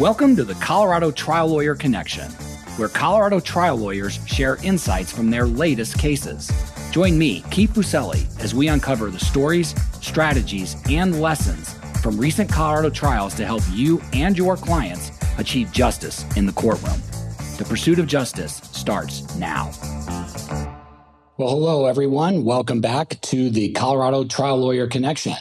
Welcome to the Colorado Trial Lawyer Connection, where Colorado trial lawyers share insights from their latest cases. Join me, Keith Fuicelli, as we uncover the stories, strategies, and lessons from recent Colorado trials to help you and your clients achieve justice in the courtroom. The pursuit of justice starts now. Well, hello, everyone. Welcome back to the Colorado Trial Lawyer Connection.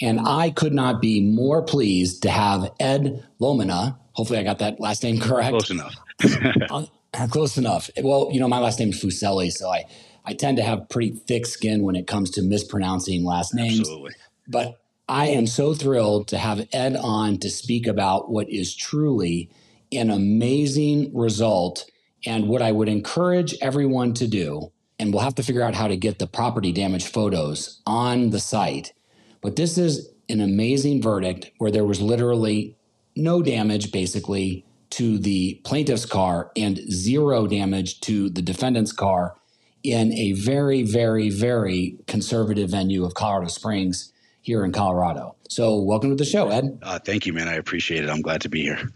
And I could not be more pleased to have Ed Lomina. Hopefully, I got that last name correct. Close enough. Uh, close enough. Well, you know, my last name is Fuicelli, so I, I tend to have pretty thick skin when it comes to mispronouncing last names. Absolutely. But I am so thrilled to have Ed on to speak about what is truly an amazing result and what I would encourage everyone to do. And we'll have to figure out how to get the property damage photos on the site but this is an amazing verdict where there was literally no damage, basically, to the plaintiff's car and zero damage to the defendant's car in a very, very, very conservative venue of Colorado Springs here in Colorado. So, welcome to the show, Ed. Uh, thank you, man. I appreciate it. I'm glad to be here.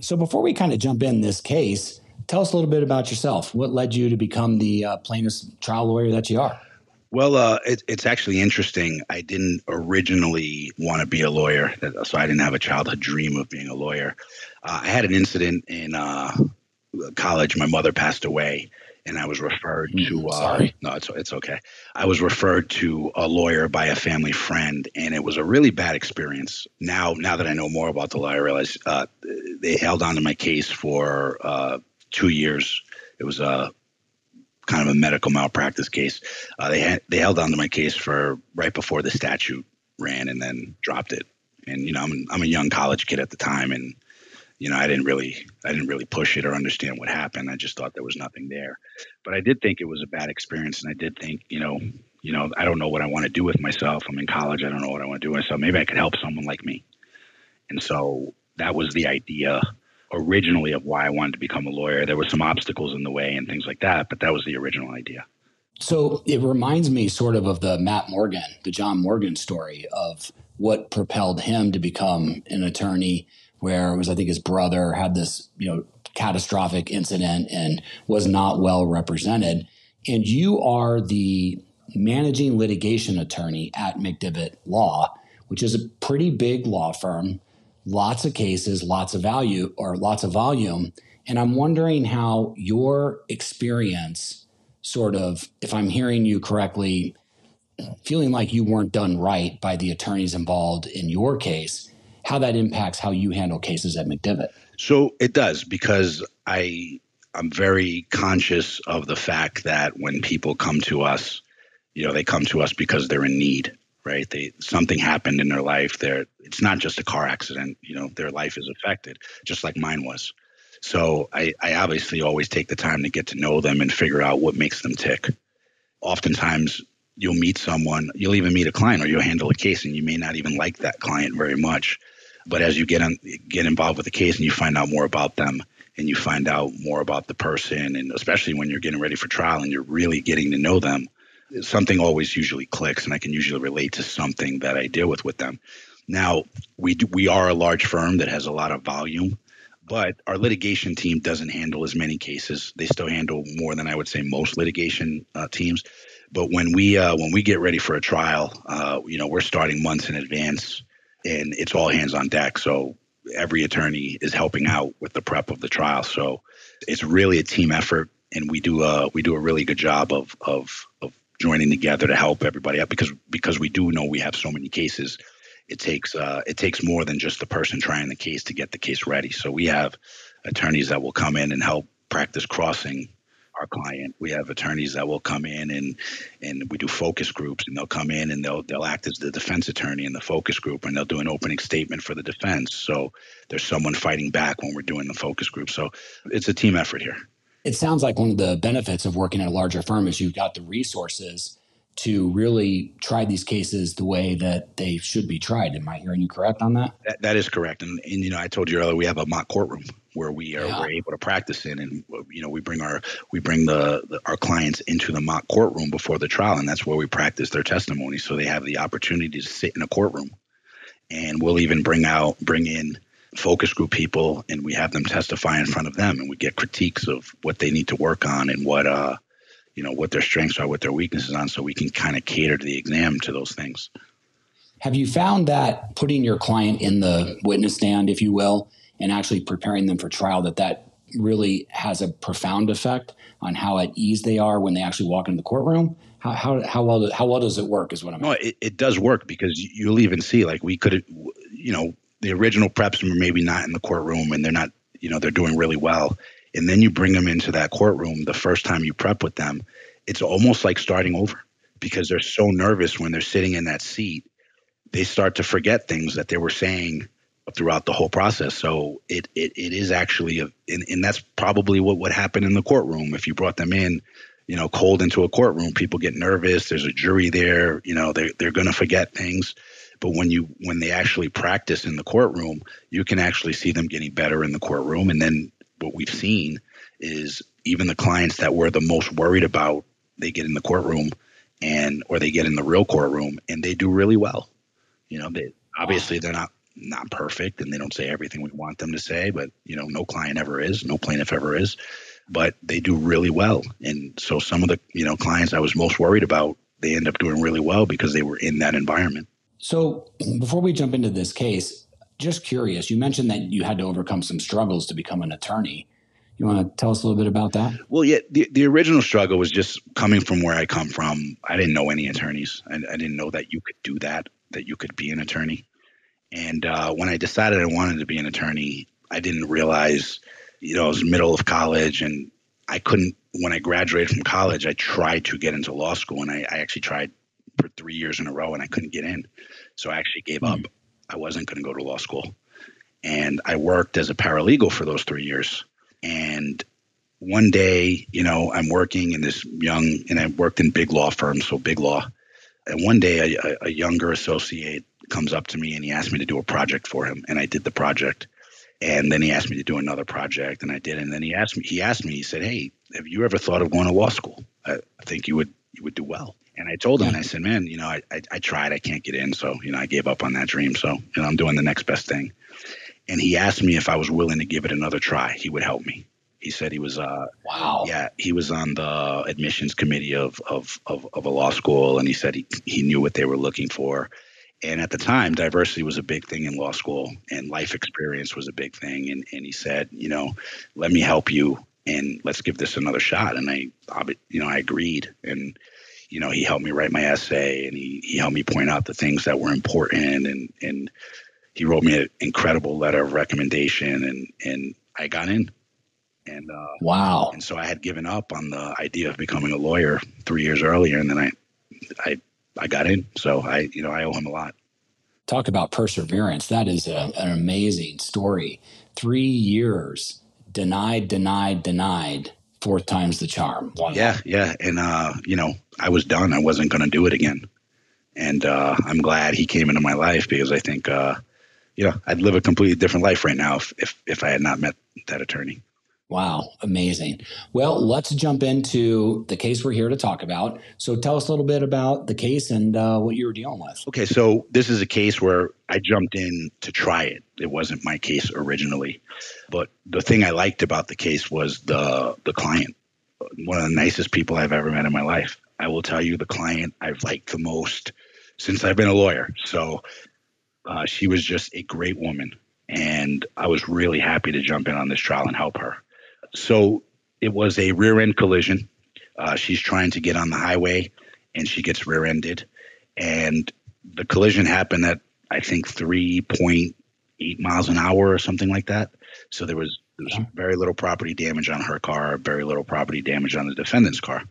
So, before we kind of jump in this case, tell us a little bit about yourself. What led you to become the uh, plaintiff's trial lawyer that you are? Well, uh, it, it's actually interesting. I didn't originally want to be a lawyer, so I didn't have a childhood dream of being a lawyer. Uh, I had an incident in uh, college. My mother passed away, and I was referred mm, to. Uh, sorry. No, it's it's okay. I was referred to a lawyer by a family friend, and it was a really bad experience. Now, now that I know more about the law, I realize uh, they held on to my case for uh, two years. It was a kind of a medical malpractice case. Uh, they had, they held on to my case for right before the statute ran, and then dropped it. And you know, I'm I'm a young college kid at the time, and you know, I didn't really I didn't really push it or understand what happened. I just thought there was nothing there. But I did think it was a bad experience, and I did think, you know, you know, I don't know what I want to do with myself. I'm in college. I don't know what I want to do with myself. Maybe I could help someone like me. And so that was the idea originally of why I wanted to become a lawyer. There were some obstacles in the way and things like that, but that was the original idea. So it reminds me sort of of the Matt Morgan, the John Morgan story of what propelled him to become an attorney, where it was, I think, his brother had this, you know, catastrophic incident and was not well represented. And you are the managing litigation attorney at McDivitt Law, which is a pretty big law firm lots of cases, lots of value or lots of volume. And I'm wondering how your experience sort of, if I'm hearing you correctly, feeling like you weren't done right by the attorneys involved in your case, how that impacts how you handle cases at McDivitt. So it does because I I'm very conscious of the fact that when people come to us, you know, they come to us because they're in need right? They something happened in their life. They're it's not just a car accident. You know, their life is affected, just like mine was. So I, I obviously always take the time to get to know them and figure out what makes them tick. Oftentimes you'll meet someone, you'll even meet a client or you'll handle a case and you may not even like that client very much. But as you get on, get involved with the case and you find out more about them and you find out more about the person and especially when you're getting ready for trial and you're really getting to know them, something always usually clicks and I can usually relate to something that I deal with with them. Now, we do, we are a large firm that has a lot of volume, but our litigation team doesn't handle as many cases. They still handle more than I would say most litigation uh, teams. But when we uh, when we get ready for a trial, uh, you know, we're starting months in advance, and it's all hands on deck. So every attorney is helping out with the prep of the trial. So it's really a team effort, and we do a we do a really good job of of of joining together to help everybody out because because we do know we have so many cases. It takes uh, it takes more than just the person trying the case to get the case ready. So we have attorneys that will come in and help practice crossing our client. We have attorneys that will come in and and we do focus groups and they'll come in and they'll they'll act as the defense attorney in the focus group and they'll do an opening statement for the defense. So there's someone fighting back when we're doing the focus group. So it's a team effort here it sounds like one of the benefits of working at a larger firm is you've got the resources to really try these cases the way that they should be tried. Am I hearing you correct on that? That, that is correct. And, and, you know, I told you earlier, we have a mock courtroom where we are yeah. we're able to practice in, and you know, we bring our we bring the, the, our clients into the mock courtroom before the trial, and that's where we practice their testimony, so they have the opportunity to sit in a courtroom. And we'll even bring out bring in focus group people and we have them testify in front of them and we get critiques of what they need to work on and what uh you know what their strengths are what their weaknesses on so we can kind of cater to the exam to those things. Have you found that putting your client in the witness stand if you will and actually preparing them for trial that that really has a profound effect on how at ease they are when they actually walk into the courtroom? How, how, how well how well does it work is what i'm no it, it does work because you'll even see like we could you know the original preps are maybe not in the courtroom and they're not you know they're doing really well. And then you bring them into that courtroom the first time you prep with them it's almost like starting over because they're so nervous when they're sitting in that seat they start to forget things that they were saying throughout the whole process. So it it, it is actually a and, and that's probably what would happen in the courtroom. If you brought them in you know cold into a courtroom people get nervous there's a jury there you know they, they're going to forget things but when you when they actually practice in the courtroom you can actually see them getting better in the courtroom. And then what we've seen is even the clients that we're the most worried about they get in the courtroom and or they get in the real courtroom and they do really well. You know they obviously they're not not perfect and they don't say everything we want them to say but you know no client ever is no plaintiff ever is but they do really well. And so some of the you know clients i was most worried about they end up doing really well because they were in that environment so before we jump into this case, just curious, you mentioned that you had to overcome some struggles to become an attorney. You want to tell us a little bit about that? Well, yeah, the, the original struggle was just coming from where I come from. I didn't know any attorneys. I, I didn't know that you could do that, that you could be an attorney. And uh, when I decided I wanted to be an attorney, I didn't realize, you know, I was middle of college and I couldn't, when I graduated from college, I tried to get into law school and I, I actually tried for three years in a row and I couldn't get in. So I actually gave up. Hmm. I wasn't going to go to law school. And I worked as a paralegal for those three years. And one day, you know, I'm working in this young, and I worked in big law firms, so big law. And one day, a, a younger associate comes up to me and he asked me to do a project for him, and I did the project. And then he asked me to do another project, and I did. And then he asked me, he asked me, he said, "Hey, have you ever thought of going to law school? I, I think you would you would do well." And I told him, and I said, man, you know, I, I, I, tried, I can't get in. So, you know, I gave up on that dream. So, you know, I'm doing the next best thing. And he asked me if I was willing to give it another try. He would help me. He said he was, uh, wow. Yeah. He was on the admissions committee of, of, of, of a law school. And he said he, he knew what they were looking for. And at the time, diversity was a big thing in law school and life experience was a big thing. And, and he said, you know, let me help you and let's give this another shot. And I, you know, I agreed. And, you know, he helped me write my essay and he, he helped me point out the things that were important and, and he wrote me an incredible letter of recommendation and, and I got in. And uh, wow. And so I had given up on the idea of becoming a lawyer three years earlier. And then I, I, I got in. So I, you know, I owe him a lot. Talk about perseverance. That is a, an amazing story. Three years denied, denied, denied fourth time's the charm. Yeah, yeah, and uh, you know, I was done. I wasn't going to do it again, and uh, I'm glad he came into my life because I think, uh, you know, I'd live a completely different life right now if if, if I had not met that attorney. Wow, amazing. Well, let's jump into the case we're here to talk about. So, tell us a little bit about the case and uh, what you were dealing with. Okay, so this is a case where I jumped in to try it. It wasn't my case originally, but the thing I liked about the case was the the client. One of the nicest people I've ever met in my life. I will tell you, the client I've liked the most since I've been a lawyer. So, uh, she was just a great woman, and I was really happy to jump in on this trial and help her so it was a rear end collision. Uh, she's trying to get on the highway and she gets rear ended. And the collision happened at, I think, 3.8 miles an hour or something like that. So there was, there was very little property damage on her car, very little property damage on the defendant's car.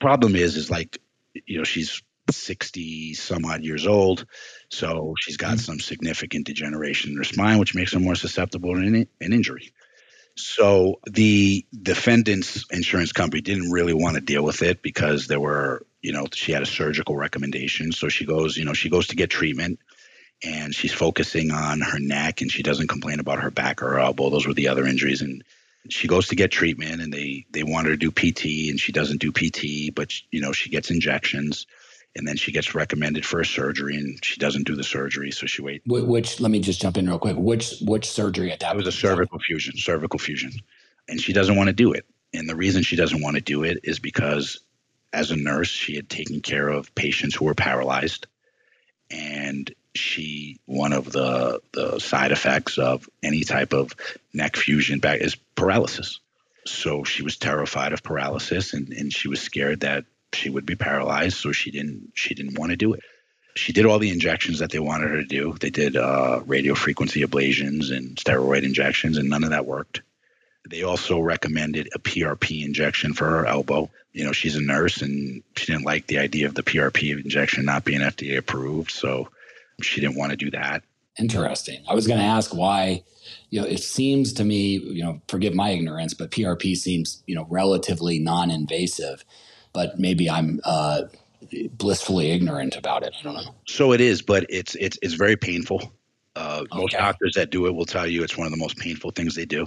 Problem is, is like, you know, she's 60 some odd years old. So she's got mm-hmm. some significant degeneration in her spine, which makes her more susceptible to an, an injury. So the defendant's insurance company didn't really want to deal with it because there were, you know, she had a surgical recommendation. So she goes, you know, she goes to get treatment and she's focusing on her neck and she doesn't complain about her back or her elbow. Those were the other injuries. And she goes to get treatment and they, they want her to do PT and she doesn't do PT, but, you know, she gets injections. And then she gets recommended for a surgery, and she doesn't do the surgery, so she waits. Which let me just jump in real quick. Which which surgery at that? It was a cervical fusion, cervical fusion, and she doesn't want to do it. And the reason she doesn't want to do it is because, as a nurse, she had taken care of patients who were paralyzed, and she one of the the side effects of any type of neck fusion back is paralysis. So she was terrified of paralysis, and, and she was scared that she would be paralyzed. So she didn't she didn't want to do it. She did all the injections that they wanted her to do. They did uh, radio frequency ablations and steroid injections, and none of that worked. They also recommended a PRP injection for her elbow. You know, she's a nurse and she didn't like the idea of the PRP injection not being FDA approved. So she didn't want to do that. Interesting. I was going to ask why, you know, it seems to me, you know, forgive my ignorance, but PRP seems, you know, relatively non invasive, but maybe I'm, uh, blissfully ignorant about it. I don't know. So it is, but it's it's it's very painful. Uh, okay. Most doctors that do it will tell you it's one of the most painful things they do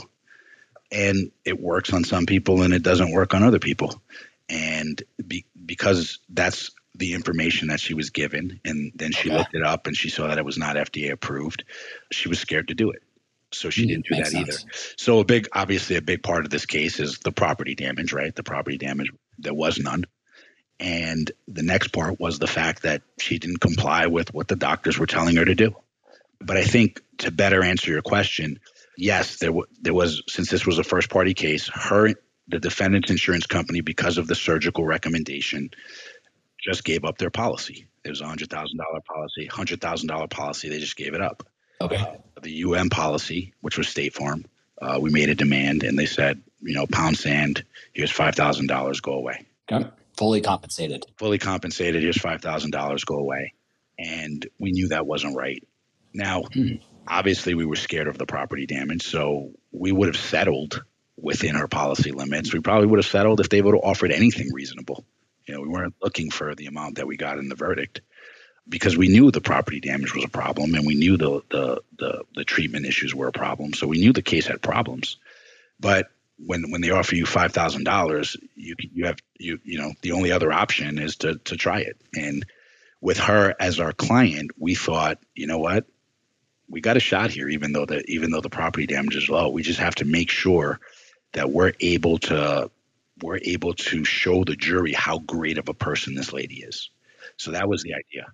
and it works on some people and it doesn't work on other people and be, because that's the information that she was given and then she okay. looked it up and she saw that it was not FDA approved she was scared to do it so she mm, didn't do that sense. either so a big obviously a big part of this case is the property damage right the property damage there was none and the next part was the fact that she didn't comply with what the doctors were telling her to do but i think to better answer your question yes, there, w- there was, since this was a first party case, her, the defendant's insurance company, because of the surgical recommendation, just gave up their policy. It was a $100,000 policy, $100,000 policy. They just gave it up. Okay. Uh, the UM policy, which was State Farm, uh, we made a demand and they said, you know, pound sand, here's $5,000, go away. Okay. Fully compensated. Fully compensated, here's $5,000, go away. And we knew that wasn't right. Now, hmm obviously we were scared of the property damage, so we would have settled within our policy limits. We probably would have settled if they would have offered anything reasonable. You know, we weren't looking for the amount that we got in the verdict because we knew the property damage was a problem and we knew the the the, the treatment issues were a problem. So we knew the case had problems. But when when they offer you five thousand dollars, you you have you you know the only other option is to to try it. And with her as our client, we thought, you know what, we got a shot here, even though the even though the property damage is low. We just have to make sure that we're able to we're able to show the jury how great of a person this lady is. So that was the idea.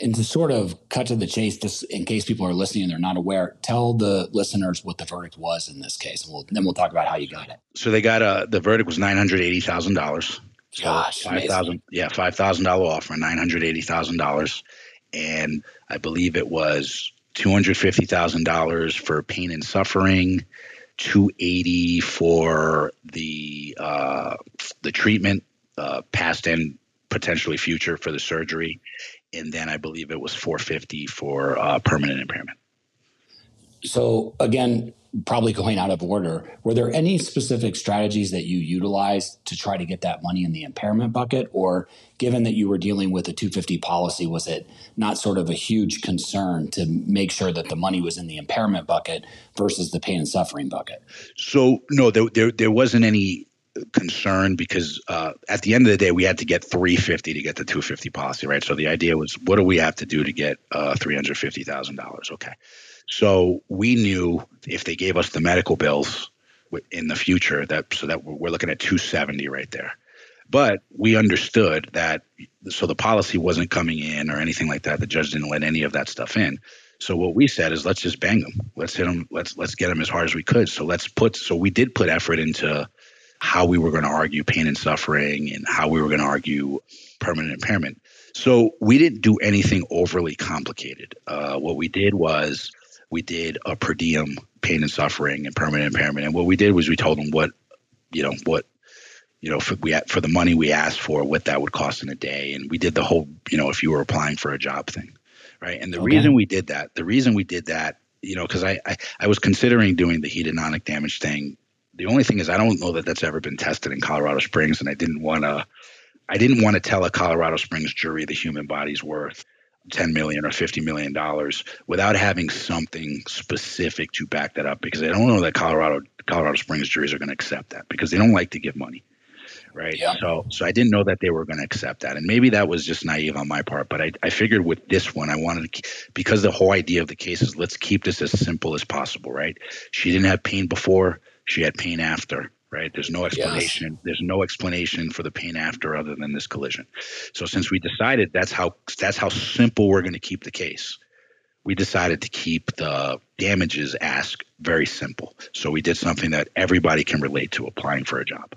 And to sort of cut to the chase, just in case people are listening and they're not aware, tell the listeners what the verdict was in this case, and we'll, then we'll talk about how you got it. So they got a the verdict was nine hundred eighty thousand dollars. Gosh, five thousand, yeah, five thousand dollar offer, nine hundred eighty thousand dollars, and I believe it was $250,000 for pain and suffering, 280 for the uh, the treatment, uh, past and potentially future for the surgery, and then I believe it was 450 for uh, permanent impairment. So again, probably going out of order, were there any specific strategies that you utilized to try to get that money in the impairment bucket? Or given that you were dealing with a 250 policy, was it not sort of a huge concern to make sure that the money was in the impairment bucket versus the pain and suffering bucket? So, no, there, there, there wasn't any concern because uh, at the end of the day we had to get 350 to get the 250 policy right so the idea was what do we have to do to get uh, $350000 okay so we knew if they gave us the medical bills in the future that so that we're looking at 270 right there. But we understood that so the policy wasn't coming in or anything like that. The judge didn't let any of that stuff in. So what we said is let's just bang them. Let's hit them. Let's let's get them as hard as we could. So let's put. So we did put effort into how we were going to argue pain and suffering and how we were going to argue permanent impairment. So we didn't do anything overly complicated. Uh, what we did was we did a per diem pain and suffering and permanent impairment. And what we did was we told them what, you know, what, you know, for, we for the money we asked for, what that would cost in a day, and we did the whole, you know, if you were applying for a job thing, right? And the okay. reason we did that, the reason we did that, you know, because I, I I was considering doing the hedonic damage thing. The only thing is, I don't know that that's ever been tested in Colorado Springs, and I didn't want to. I didn't want to tell a Colorado Springs jury the human body's worth 10 million or 50 million dollars without having something specific to back that up because I don't know that Colorado Colorado Springs juries are going to accept that because they don't like to give money right? Yeah. So so I didn't know that they were going to accept that, and maybe that was just naive on my part. But I, I figured with this one, I wanted to because the whole idea of the case is let's keep this as simple as possible, right? She didn't have pain before; she had pain after. Right? There's no explanation. Yes. There's no explanation for the pain after other than this collision. So since we decided that's how that's how simple we're going to keep the case, we decided to keep the damages ask very simple. So we did something that everybody can relate to applying for a job.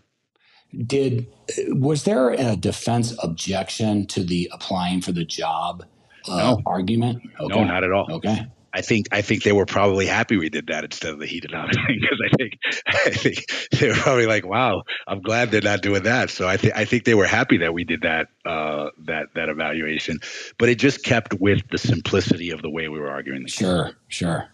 Did was there a defense objection to the applying for the job uh, no. argument? Okay. No, not at all. Okay. I think I think they were probably happy we did that instead of the hedonic thing because I think I think they were probably like, "Wow, I'm glad they're not doing that." So I think I think they were happy that we did that uh, that that evaluation, but it just kept with the simplicity of the way we were arguing the case. Sure, sure.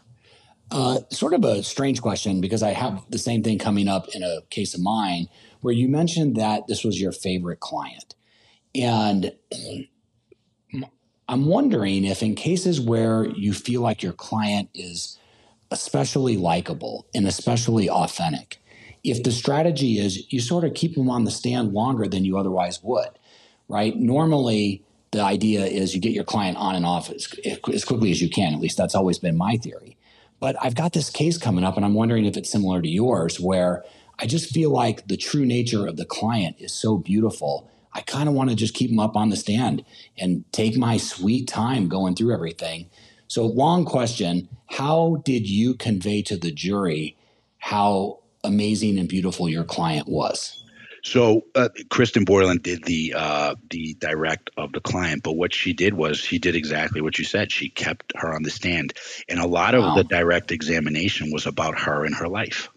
Uh, sort of a strange question because I have the same thing coming up in a case of mine where you mentioned that this was your favorite client. And I'm wondering if, in cases where you feel like your client is especially likable and especially authentic, if the strategy is you sort of keep them on the stand longer than you otherwise would, right? Normally, the idea is you get your client on and off as, as quickly as you can. At least that's always been my theory. But I've got this case coming up, and I'm wondering if it's similar to yours, where I just feel like the true nature of the client is so beautiful. I kind of want to just keep them up on the stand and take my sweet time going through everything. So, long question How did you convey to the jury how amazing and beautiful your client was? So uh, Kristen Boylan did the uh, the direct of the client, but what she did was she did exactly what you said. She kept her on the stand, and a lot of wow. the direct examination was about her and her life,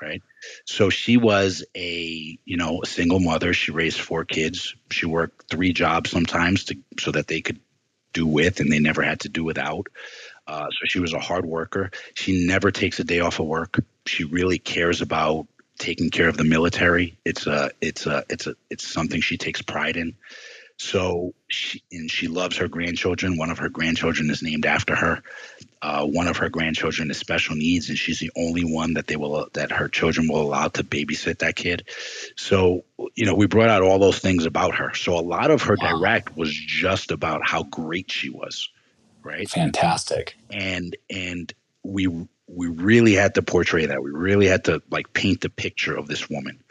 right? So she was a, you know, a single mother. She raised four kids. She worked three jobs sometimes to so that they could do with and they never had to do without. Uh, so she was a hard worker. She never takes a day off of work. She really cares about taking care of the military. It's a, it's a, it's a, it's something she takes pride in. So she and she loves her grandchildren. One of her grandchildren is named after her. Uh, one of her grandchildren is special needs, and she's the only one that they will that her children will allow to babysit that kid. So you know, we brought out all those things about her. So a lot of her wow. direct was just about how great she was, right? Fantastic. And and we we really had to portray that. We really had to like paint the picture of this woman.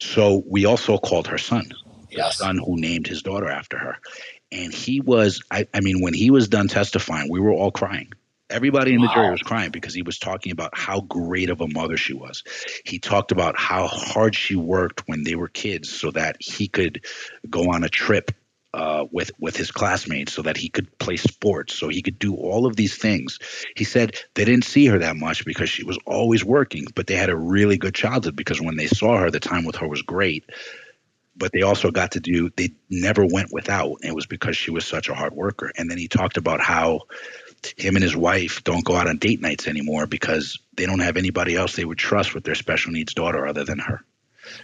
So we also called her son yes. son who named his daughter after her. And he was, I, I mean, when he was done testifying, we were all crying. Everybody in the wow. jury was crying because he was talking about how great of a mother she was. He talked about how hard she worked when they were kids so that he could go on a trip uh, with with his classmates so that he could play sports, so he could do all of these things. He said they didn't see her that much because she was always working, but they had a really good childhood because when they saw her, the time with her was great but they also got to do they never went without it was because she was such a hard worker and then he talked about how him and his wife don't go out on date nights anymore because they don't have anybody else they would trust with their special needs daughter other than her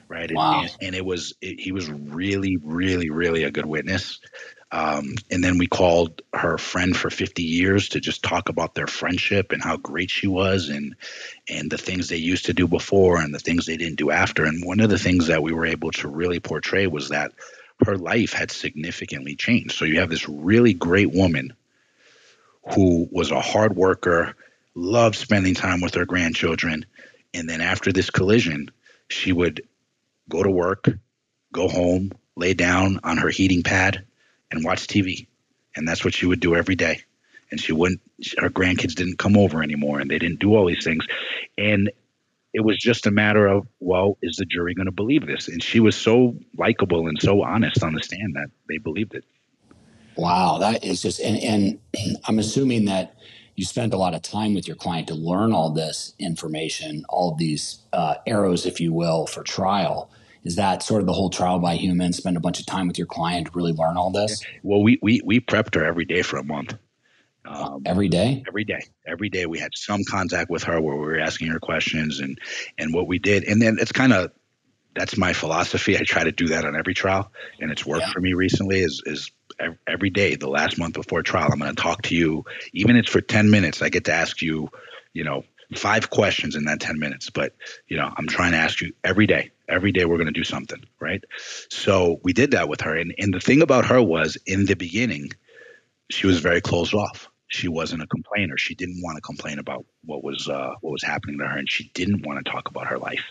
right wow. and, and it was it, he was really really really a good witness um, and then we called her friend for 50 years to just talk about their friendship and how great she was and and the things they used to do before and the things they didn't do after. And one of the things that we were able to really portray was that her life had significantly changed. So you have this really great woman who was a hard worker, loved spending time with her grandchildren. And then after this collision, she would go to work, go home, lay down on her heating pad, and watch TV. And that's what she would do every day. And she wouldn't, her grandkids didn't come over anymore and they didn't do all these things. And it was just a matter of, well, is the jury going to believe this? And she was so likable and so honest on the stand that they believed it. Wow. That is just, and, and I'm assuming that you spent a lot of time with your client to learn all this information, all these uh, arrows, if you will, for trial. Is that sort of the whole trial by human spend a bunch of time with your client to really learn all this? Well we we, we prepped her every day for a month. Um, every day? every day every day. We had some contact with her where we were asking her questions and and what we did. And then it's kind of that's my philosophy. I try to do that on every trial and it's worked yeah. for me recently is is every day the last month before trial i'm going to talk to you even if it's for 10 minutes i get to ask you you know five questions in that 10 minutes, but you know, I'm trying to ask you every day. Every day we're going to do something, right? So we did that with her. And, and the thing about her was in the beginning, she was very closed off. She wasn't a complainer. She didn't want to complain about what was uh, what was happening to her, and she didn't want to talk about her life.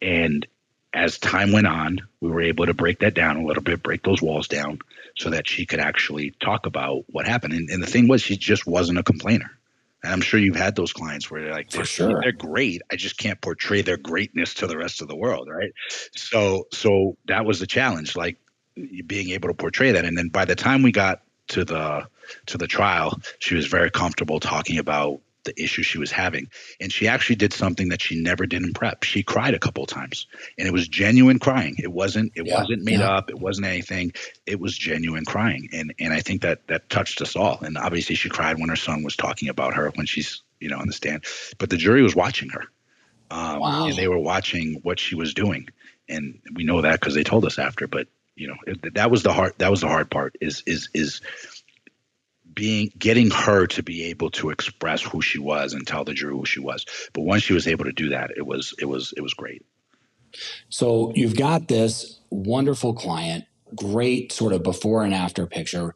And as time went on, we were able to break that down a little bit, break those walls down, so that she could actually talk about what happened. And, and the thing was, she just wasn't a complainer. And I'm sure you've had those clients where they're like, For sure. they're great. I just can't portray their greatness to the rest of the world, right? So, so that was the challenge, like being able to portray that. And then by the time we got to the to the trial, she was very comfortable talking about the issue she was having. And she actually did something that she never did in prep. She cried a couple times. And it was genuine crying. It wasn't it yeah, wasn't made yeah. up. It wasn't anything. It was genuine crying. And and I think that that touched us all. And obviously she cried when her son was talking about her when she's, you know, on the stand. But the jury was watching her. Um, wow. and they were watching what she was doing. And we know that because they told us after, but you know, it, that was the hard that was the hard part is is is being getting her to be able to express who she was and tell the jury who she was. But once she was able to do that, it was it was it was great. So you've got this wonderful client, great sort of before and after picture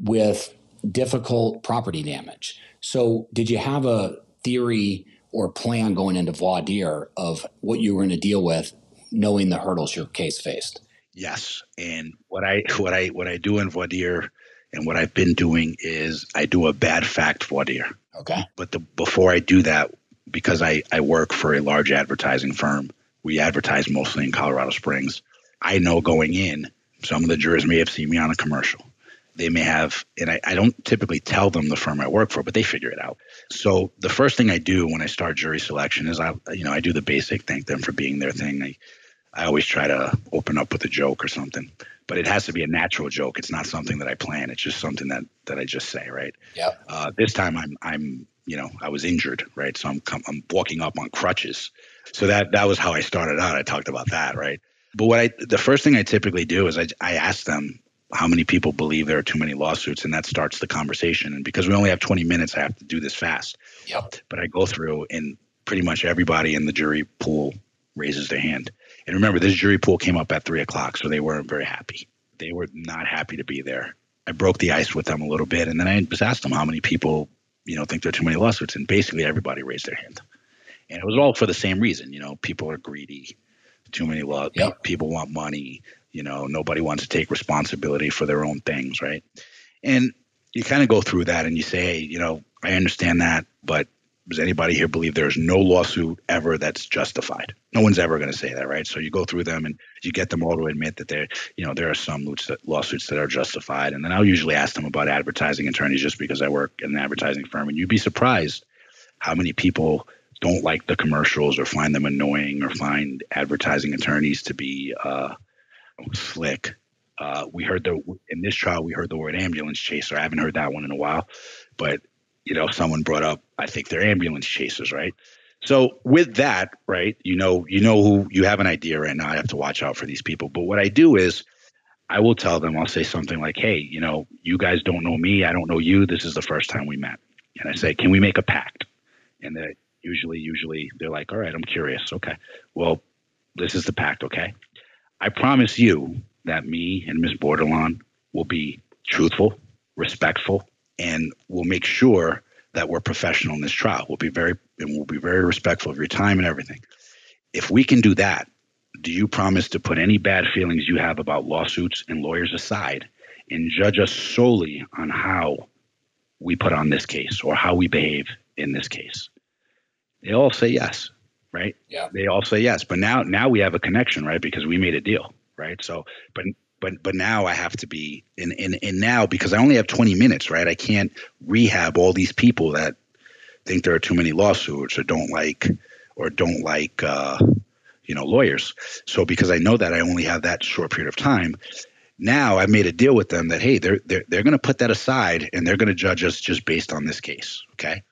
with difficult property damage. So did you have a theory or plan going into voir dire of what you were going to deal with, knowing the hurdles your case faced? Yes, and what I what I what I do in voir dire and what I've been doing is I do a bad fact voir dire. Okay. But the, before I do that, because I, I work for a large advertising firm, we advertise mostly in Colorado Springs. I know going in, some of the jurors may have seen me on a commercial. They may have, and I, I don't typically tell them the firm I work for, but they figure it out. So the first thing I do when I start jury selection is I, you know, I do the basic thank them for being their thing. I, I always try to open up with a joke or something but it has to be a natural joke. It's not something that I plan. It's just something that that I just say, right? Yeah. Uh, this time I'm I'm you know I was injured, right? So I'm I'm walking up on crutches. So that that was how I started out. I talked about that, right? But what I the first thing I typically do is I I ask them how many people believe there are too many lawsuits, and that starts the conversation. And because we only have 20 minutes, I have to do this fast. Yep. But I go through, and pretty much everybody in the jury pool raises their hand. And remember, this jury pool came up at three o'clock, so they weren't very happy. They were not happy to be there. I broke the ice with them a little bit, and then I just asked them how many people, you know, think there are too many lawsuits, and basically everybody raised their hand. And it was all for the same reason. You know, people are greedy. Too many law. Yep. People want money. You know, nobody wants to take responsibility for their own things, right? And you kind of go through that, and you say, hey, you know, I understand that, but does anybody here believe there's no lawsuit ever that's justified? No one's ever going to say that, right? So you go through them and you get them all to admit that there, you know, there are some lawsuits that are justified. And then I'll usually ask them about advertising attorneys just because I work in an advertising firm. And you'd be surprised how many people don't like the commercials or find them annoying or find advertising attorneys to be uh, slick. Uh, we heard the in this trial we heard the word ambulance chaser. I haven't heard that one in a while, but you know, someone brought up, I think they're ambulance chasers, right? So with that, right, you know, you know who you have an idea right now. I have to watch out for these people. But what I do is I will tell them, I'll say something like, Hey, you know, you guys don't know me, I don't know you. This is the first time we met. And I say, Can we make a pact? And they usually, usually they're like, All right, I'm curious. Okay. Well, this is the pact, okay? I promise you that me and Ms. Bordelon will be truthful, respectful, and we'll make sure that we're professional in this trial. We'll be very and we'll be very respectful of your time and everything. If we can do that, do you promise to put any bad feelings you have about lawsuits and lawyers aside and judge us solely on how we put on this case or how we behave in this case? They all say yes, right? Yeah. They all say yes. But now now we have a connection, right? Because we made a deal, right? So but but but now I have to be and and and now because I only have 20 minutes, right? I can't rehab all these people that think there are too many lawsuits or don't like or don't like uh, you know lawyers. So because I know that I only have that short period of time, now I've made a deal with them that hey, they're they're they're going to put that aside and they're going to judge us just based on this case, okay?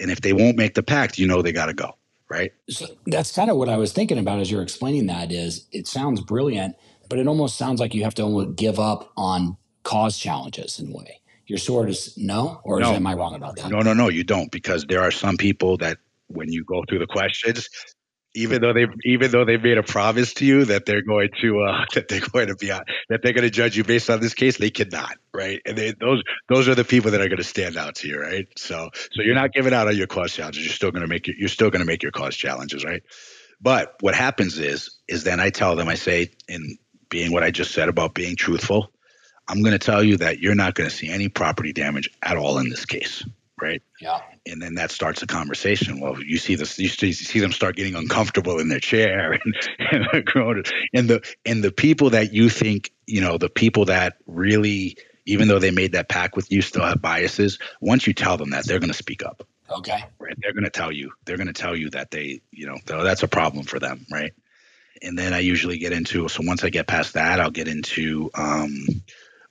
And if they won't make the pact, you know they got to go, right? So that's kind of what I was thinking about as you're explaining that is it sounds brilliant but it almost sounds like you have to almost give up on cause challenges in a way. your sword is no, or no. am I wrong about that? No, no, no, you don't, because there are some people that when you go through the questions, even though they even though they made a promise to you that they're going to uh, that they're going to be on, that they're going to judge you based on this case, they cannot, right? And they, those those are the people that are going to stand out to you, right? So so you're not giving out on your cause challenges. You're still going to make your, you're still going to make your cause challenges, right? But what happens is is then I tell them I say in being what I just said about being truthful, I'm going to tell you that you're not going to see any property damage at all in this case, right? Yeah. And then that starts a conversation. Well, you see this, you see them start getting uncomfortable in their chair, and and, and the and the people that you think, you know, the people that really, even though they made that pact with you, still have biases. Once you tell them that, they're going to speak up. Okay. Right. They're going to tell you. They're going to tell you that they, you know, that's a problem for them, right? And then I usually get into. So once I get past that, I'll get into. Um,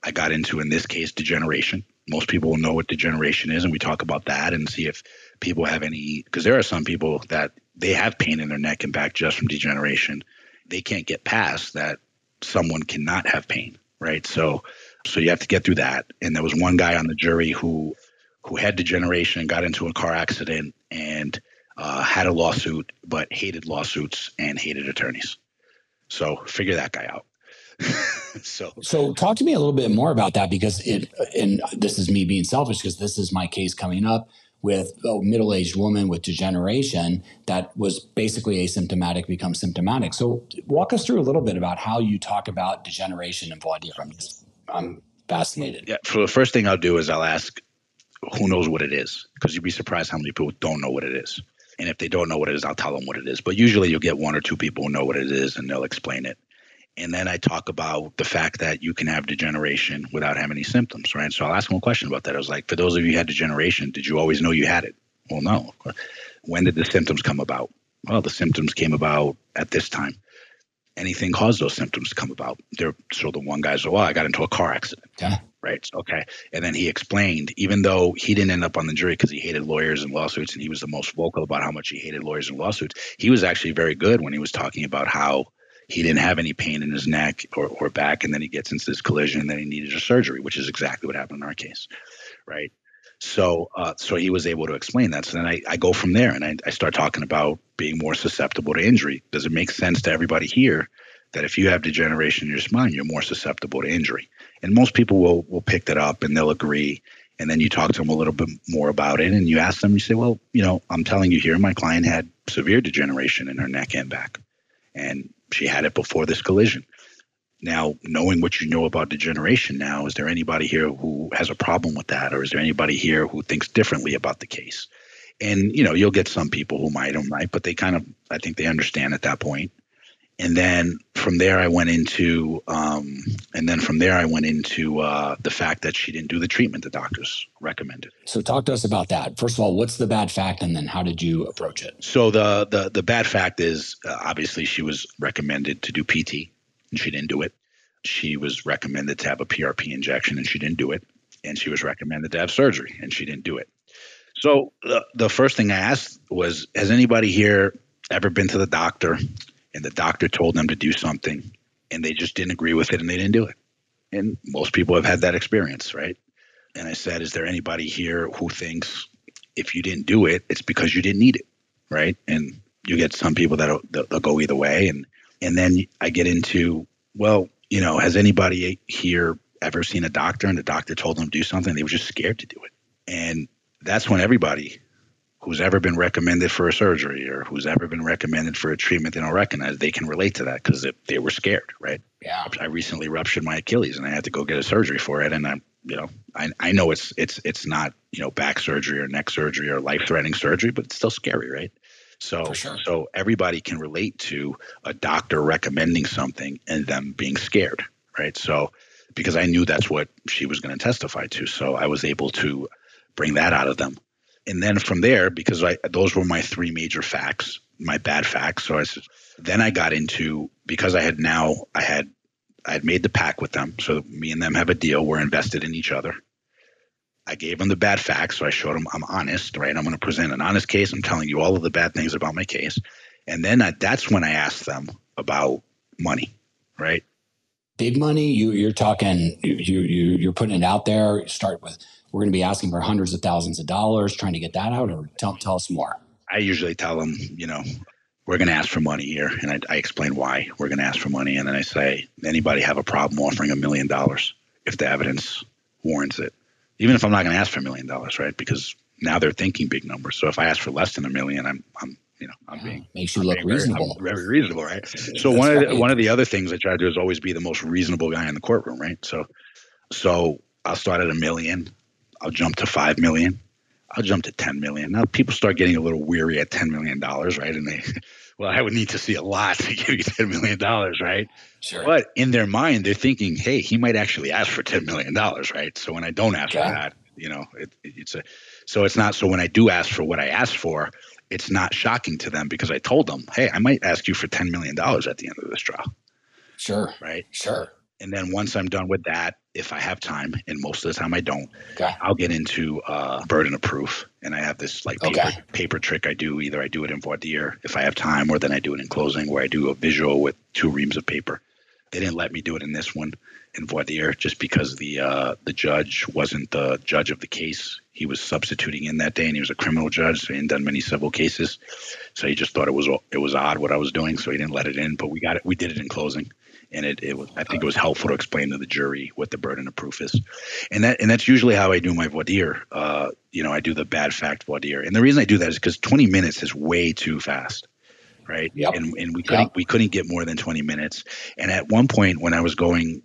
I got into in this case degeneration most people will know what degeneration is, and we talk about that and see if people have any. Because there are some people that they have pain in their neck and back just from degeneration. They can't get past that someone cannot have pain, right? So, so you have to get through that. And there was one guy on the jury who who had degeneration, got into a car accident, and uh, had a lawsuit, but hated lawsuits and hated attorneys. So figure that guy out. so so talk to me a little bit more about that because it and this is me being selfish because this is my case coming up with a middle-aged woman with degeneration that was basically asymptomatic become symptomatic so walk us through a little bit about how you talk about degeneration and voir dire i'm just i'm fascinated yeah for the first thing i'll do is i'll ask who knows what it is because you'd be surprised how many people don't know what it is and if they don't know what it is i'll tell them what it is but usually you'll get one or two people who know what it is and they'll explain it and then I talk about the fact that you can have degeneration without having any symptoms, right? So I'll ask them a question about that. I was like, for those of you who had degeneration, did you always know you had it? Well, no. When did the symptoms come about? Well, the symptoms came about at this time. Anything caused those symptoms to come about. There, so the one guy's, well, I got into a car accident. Yeah. Right. Okay. And then he explained, even though he didn't end up on the jury because he hated lawyers and lawsuits, and he was the most vocal about how much he hated lawyers and lawsuits, he was actually very good when he was talking about how he didn't have any pain in his neck or, or back, and then he gets into this collision, and then he needed a surgery, which is exactly what happened in our case, right? So, uh, so he was able to explain that. So then I, I go from there, and I, I start talking about being more susceptible to injury. Does it make sense to everybody here that if you have degeneration in your spine, you're more susceptible to injury? And most people will will pick that up, and they'll agree. And then you talk to them a little bit more about it, and you ask them. You say, "Well, you know, I'm telling you here, my client had severe degeneration in her neck and back, and she had it before this collision. Now, knowing what you know about degeneration now, is there anybody here who has a problem with that? Or is there anybody here who thinks differently about the case? And, you know, you'll get some people who might or might, but they kind of, I think they understand at that point. and then from there I went into um, and then from there I went into uh, the fact that she didn't do the treatment the doctors recommended. So talk to us about that. First of all, what's the bad fact, and then how did you approach it? So the the the bad fact is uh, obviously she was recommended to do PT and she didn't do it. She was recommended to have a PRP injection and she didn't do it, and she was recommended to have surgery and she didn't do it. So the the first thing I asked was, has anybody here ever been to the doctor and the doctor told them to do something and they just didn't agree with it and they didn't do it. And most people have had that experience, right? And I said, Is there anybody here who thinks if you didn't do it, it's because you didn't need it, right? And you get some people that they'll, they'll go either way. And and then I get into, well, you know, has anybody here ever seen a doctor and the doctor told them to do something? They were just scared to do it. And that's when everybody who's ever been recommended for a surgery or who's ever been recommended for a treatment they don't recognize, they can relate to that because they were scared, right? Yeah. I recently ruptured my Achilles and I had to go get a surgery for it. And I'm, you know, I, I know it's it's it's not, you know, back surgery or neck surgery or life threatening surgery, but it's still scary, right? So sure. so everybody can relate to a doctor recommending something and them being scared, right? So because I knew that's what she was going to testify to. So I was able to bring that out of them and then from there, because I those were my three major facts, my bad facts. So I said, then I got into because I had now I had I had made the pact with them, so me and them have a deal. We're invested in each other. I gave them the bad facts, so I showed them I'm honest, right? I'm going to present an honest case. I'm telling you all of the bad things about my case, and then I, that's when I asked them about money, right? big money? You, you're talking, you, you, you're putting it out there. Start with, we're going to be asking for hundreds of thousands of dollars, trying to get that out, or tell, tell us more. I usually tell them, you know, we're going to ask for money here. And I, I explain why we're going to ask for money. And then I say, anybody have a problem offering a million dollars if the evidence warrants it? Even if I'm not going to ask for a million dollars, right? Because now they're thinking big numbers. So if I ask for less than a million, I'm, I'm, you know, I'm being makes you I'm look reasonable. Very, very, reasonable, right? So one of the, one of the other things I try to do is always be the most reasonable guy in the courtroom, right? So, so I'll start at a million, I'll jump to five million, I'll jump to ten million. Now people start getting a little weary at ten million dollars, right? And they, well, I would need to see a lot to give you ten million dollars, right? Sure. But in their mind, they're thinking, hey, he might actually ask for ten million dollars, right? So when I don't ask for that, you know, it, it's a so it's not so when I do ask for what I asked for, it's not shocking to them because I told them, hey, I might ask you for $10 million at the end of this trial. Sure. Right. Sure. And then once I'm done with that, if I have time, and most of the time I don't, okay. I'll get into uh, burden of proof. And I have this like paper, okay. paper trick I do. Either I do it in voir dire if I have time, or then I do it in closing where I do a visual with two reams of paper. They didn't let me do it in this one in voir dire just because the uh, the judge wasn't the judge of the case. He was substituting in that day, and he was a criminal judge, so he hadn't done many civil cases. So he just thought it was it was odd what I was doing, so he didn't let it in. But we got it. We did it in closing, and it, it was I think it was helpful to explain to the jury what the burden of proof is, and that and that's usually how I do my voir dire. Uh, you know, I do the bad fact voir dire, and the reason I do that is because 20 minutes is way too fast right? Yep. And and we couldn't yep. we couldn't get more than 20 minutes. And at one point when I was going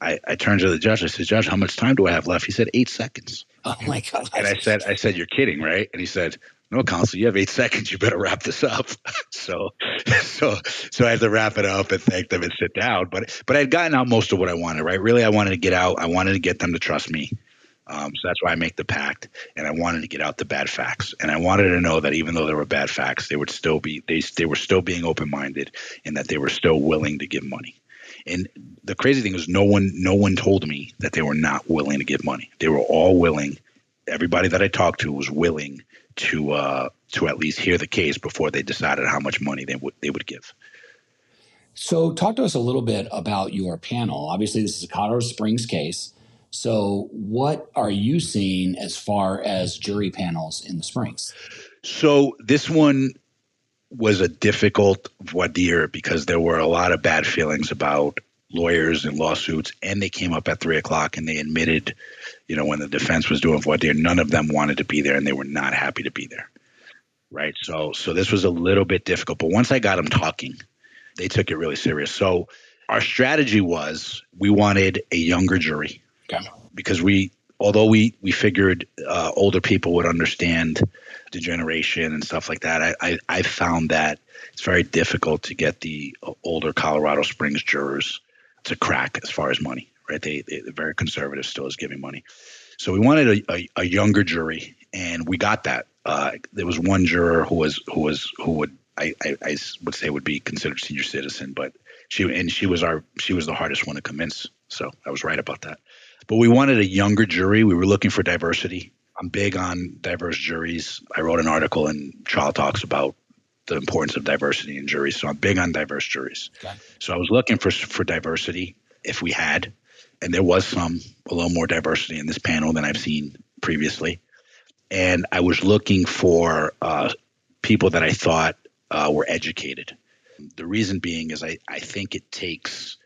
I, I turned to the judge. I said, Judge, how much time do I have left? He said, eight seconds. Oh my God. And I said, I said, you're kidding, right? And he said, no, counsel, you have eight seconds. You better wrap this up. so, so, so I had to wrap it up and thank them and sit down. But, but I had gotten out most of what I wanted, right? Really, I wanted to get out. I wanted to get them to trust me. Um, so that's why I make the pact, and I wanted to get out the bad facts, and I wanted to know that even though there were bad facts, they would still be they they were still being open minded, and that they were still willing to give money. And the crazy thing is, no one, no one told me that they were not willing to give money. They were all willing. Everybody that I talked to was willing to uh, to at least hear the case before they decided how much money they would they would give. So, talk to us a little bit about your panel. Obviously, this is a Colorado Springs case. So, what are you seeing as far as jury panels in the Springs? So, this one was a difficult voir dire because there were a lot of bad feelings about lawyers and lawsuits, and they came up at three o'clock and they admitted, you know, when the defense was doing voir dire, none of them wanted to be there and they were not happy to be there. Right. So, so this was a little bit difficult, but once I got them talking, they took it really serious. So, our strategy was we wanted a younger jury okay. because we, although we we figured uh, older people would understand degeneration and stuff like that. I, I, I found that it's very difficult to get the older Colorado Springs jurors to crack as far as money, right? They, they very conservative still is giving money. So we wanted a, a, a younger jury, and we got that. Uh, there was one juror who was who was who would I, I, I would say would be considered senior citizen, but she and she was our she was the hardest one to convince. So I was right about that. But we wanted a younger jury. We were looking for diversity. I'm big on diverse juries. I wrote an article in Trial Talks about the importance of diversity in juries. So I'm big on diverse juries. Okay. So I was looking for for diversity if we had, and there was some a little more diversity in this panel than I've seen previously. And I was looking for uh, people that I thought uh, were educated. The reason being is I, I think it takes